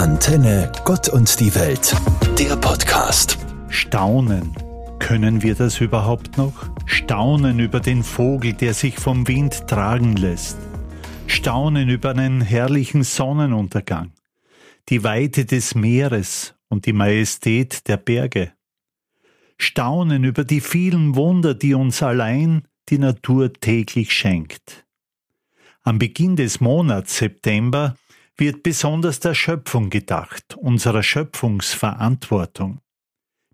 Antenne Gott und die Welt, der Podcast. Staunen. Können wir das überhaupt noch? Staunen über den Vogel, der sich vom Wind tragen lässt. Staunen über einen herrlichen Sonnenuntergang. Die Weite des Meeres und die Majestät der Berge. Staunen über die vielen Wunder, die uns allein die Natur täglich schenkt. Am Beginn des Monats September wird besonders der Schöpfung gedacht, unserer Schöpfungsverantwortung.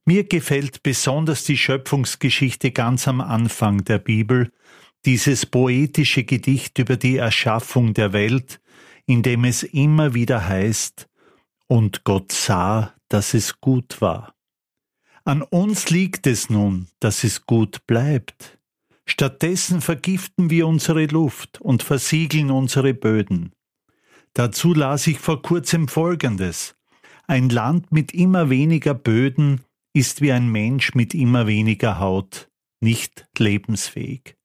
Mir gefällt besonders die Schöpfungsgeschichte ganz am Anfang der Bibel, dieses poetische Gedicht über die Erschaffung der Welt, in dem es immer wieder heißt, und Gott sah, dass es gut war. An uns liegt es nun, dass es gut bleibt. Stattdessen vergiften wir unsere Luft und versiegeln unsere Böden. Dazu las ich vor kurzem Folgendes. Ein Land mit immer weniger Böden ist wie ein Mensch mit immer weniger Haut, nicht lebensfähig.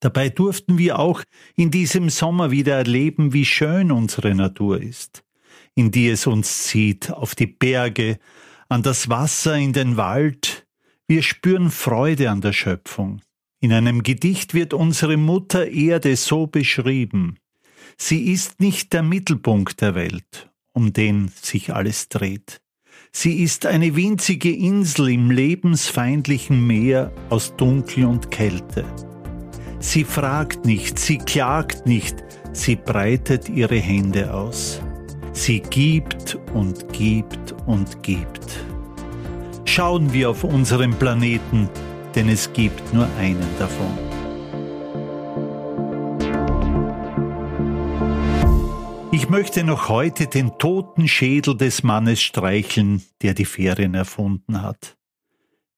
Dabei durften wir auch in diesem Sommer wieder erleben, wie schön unsere Natur ist, in die es uns zieht, auf die Berge, an das Wasser, in den Wald. Wir spüren Freude an der Schöpfung. In einem Gedicht wird unsere Mutter Erde so beschrieben. Sie ist nicht der Mittelpunkt der Welt, um den sich alles dreht. Sie ist eine winzige Insel im lebensfeindlichen Meer aus Dunkel und Kälte. Sie fragt nicht, sie klagt nicht, sie breitet ihre Hände aus. Sie gibt und gibt und gibt. Schauen wir auf unseren Planeten, denn es gibt nur einen davon. Möchte noch heute den toten Schädel des Mannes streicheln, der die Ferien erfunden hat.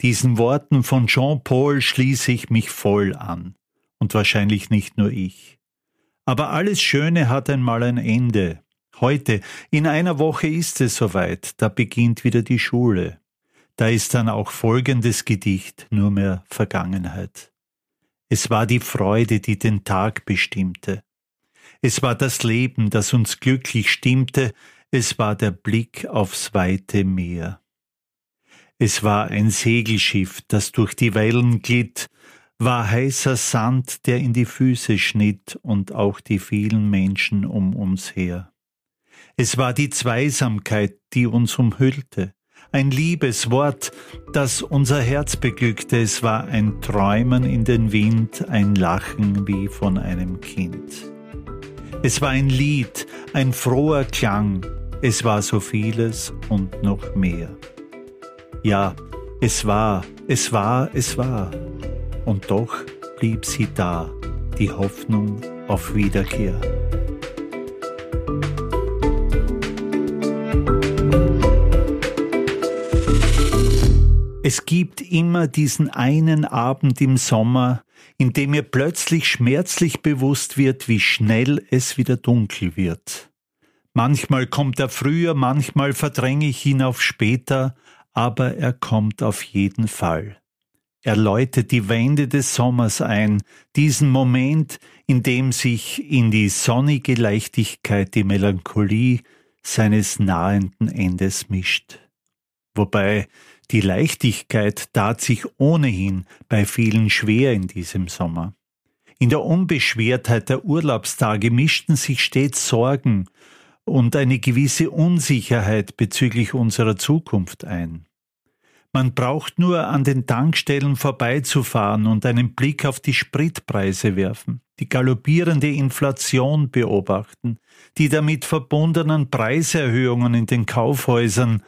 Diesen Worten von Jean-Paul schließe ich mich voll an. Und wahrscheinlich nicht nur ich. Aber alles Schöne hat einmal ein Ende. Heute, in einer Woche ist es soweit, da beginnt wieder die Schule. Da ist dann auch folgendes Gedicht nur mehr Vergangenheit. Es war die Freude, die den Tag bestimmte. Es war das Leben, das uns glücklich stimmte, es war der Blick aufs weite Meer. Es war ein Segelschiff, das durch die Wellen glitt, war heißer Sand, der in die Füße schnitt und auch die vielen Menschen um uns her. Es war die Zweisamkeit, die uns umhüllte, ein Liebeswort, das unser Herz beglückte, es war ein Träumen in den Wind, ein Lachen wie von einem Kind. Es war ein Lied, ein froher Klang, es war so vieles und noch mehr. Ja, es war, es war, es war. Und doch blieb sie da, die Hoffnung auf Wiederkehr. Es gibt immer diesen einen Abend im Sommer, in dem mir plötzlich schmerzlich bewusst wird, wie schnell es wieder dunkel wird. Manchmal kommt er früher, manchmal verdränge ich ihn auf später, aber er kommt auf jeden Fall. Er läutet die Wände des Sommers ein, diesen Moment, in dem sich in die sonnige Leichtigkeit die Melancholie seines nahenden Endes mischt. Wobei die Leichtigkeit tat sich ohnehin bei vielen schwer in diesem Sommer. In der Unbeschwertheit der Urlaubstage mischten sich stets Sorgen und eine gewisse Unsicherheit bezüglich unserer Zukunft ein. Man braucht nur an den Tankstellen vorbeizufahren und einen Blick auf die Spritpreise werfen, die galoppierende Inflation beobachten, die damit verbundenen Preiserhöhungen in den Kaufhäusern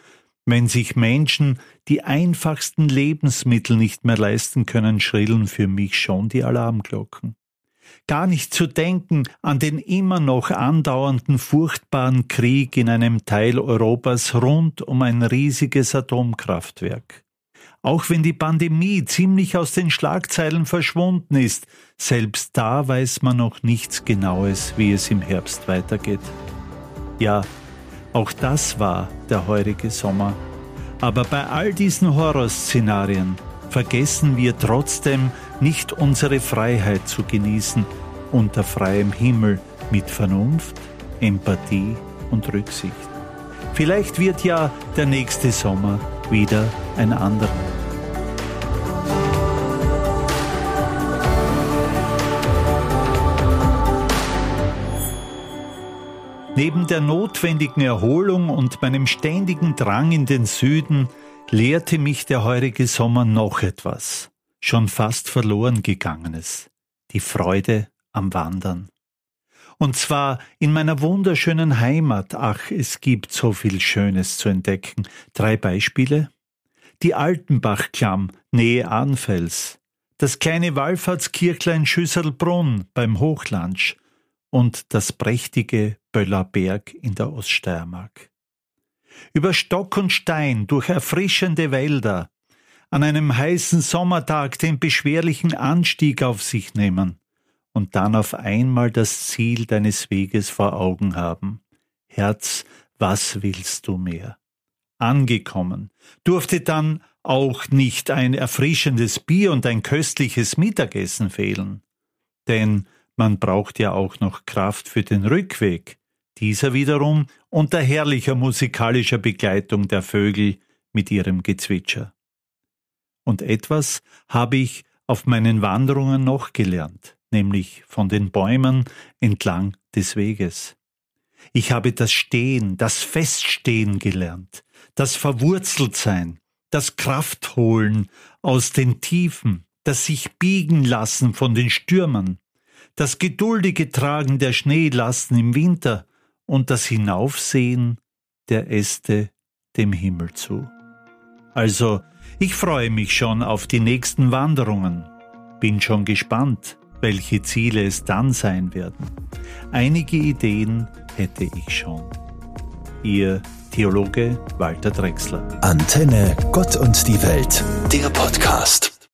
wenn sich Menschen die einfachsten Lebensmittel nicht mehr leisten können, schrillen für mich schon die Alarmglocken. Gar nicht zu denken an den immer noch andauernden furchtbaren Krieg in einem Teil Europas rund um ein riesiges Atomkraftwerk. Auch wenn die Pandemie ziemlich aus den Schlagzeilen verschwunden ist, selbst da weiß man noch nichts Genaues, wie es im Herbst weitergeht. Ja, auch das war der heurige Sommer. Aber bei all diesen Horrorszenarien vergessen wir trotzdem nicht unsere Freiheit zu genießen unter freiem Himmel mit Vernunft, Empathie und Rücksicht. Vielleicht wird ja der nächste Sommer wieder ein anderer. Neben der notwendigen Erholung und meinem ständigen Drang in den Süden lehrte mich der heurige Sommer noch etwas, schon fast verloren gegangenes, die Freude am Wandern. Und zwar in meiner wunderschönen Heimat. Ach, es gibt so viel Schönes zu entdecken. Drei Beispiele. Die Altenbachklamm, Nähe Arnfels. Das kleine Wallfahrtskirchlein Schüsselbrunn beim Hochlandsch und das prächtige Böllerberg in der Oststeiermark. Über Stock und Stein durch erfrischende Wälder, an einem heißen Sommertag den beschwerlichen Anstieg auf sich nehmen und dann auf einmal das Ziel deines Weges vor Augen haben. Herz, was willst du mehr? Angekommen, durfte dann auch nicht ein erfrischendes Bier und ein köstliches Mittagessen fehlen. Denn man braucht ja auch noch Kraft für den Rückweg, dieser wiederum unter herrlicher musikalischer Begleitung der Vögel mit ihrem Gezwitscher. Und etwas habe ich auf meinen Wanderungen noch gelernt, nämlich von den Bäumen entlang des Weges. Ich habe das Stehen, das Feststehen gelernt, das Verwurzeltsein, das Kraftholen aus den Tiefen, das sich biegen lassen von den Stürmern, das geduldige Tragen der Schneelasten im Winter und das Hinaufsehen der Äste dem Himmel zu. Also, ich freue mich schon auf die nächsten Wanderungen, bin schon gespannt, welche Ziele es dann sein werden. Einige Ideen hätte ich schon. Ihr Theologe Walter Drexler. Antenne Gott und die Welt, der Podcast.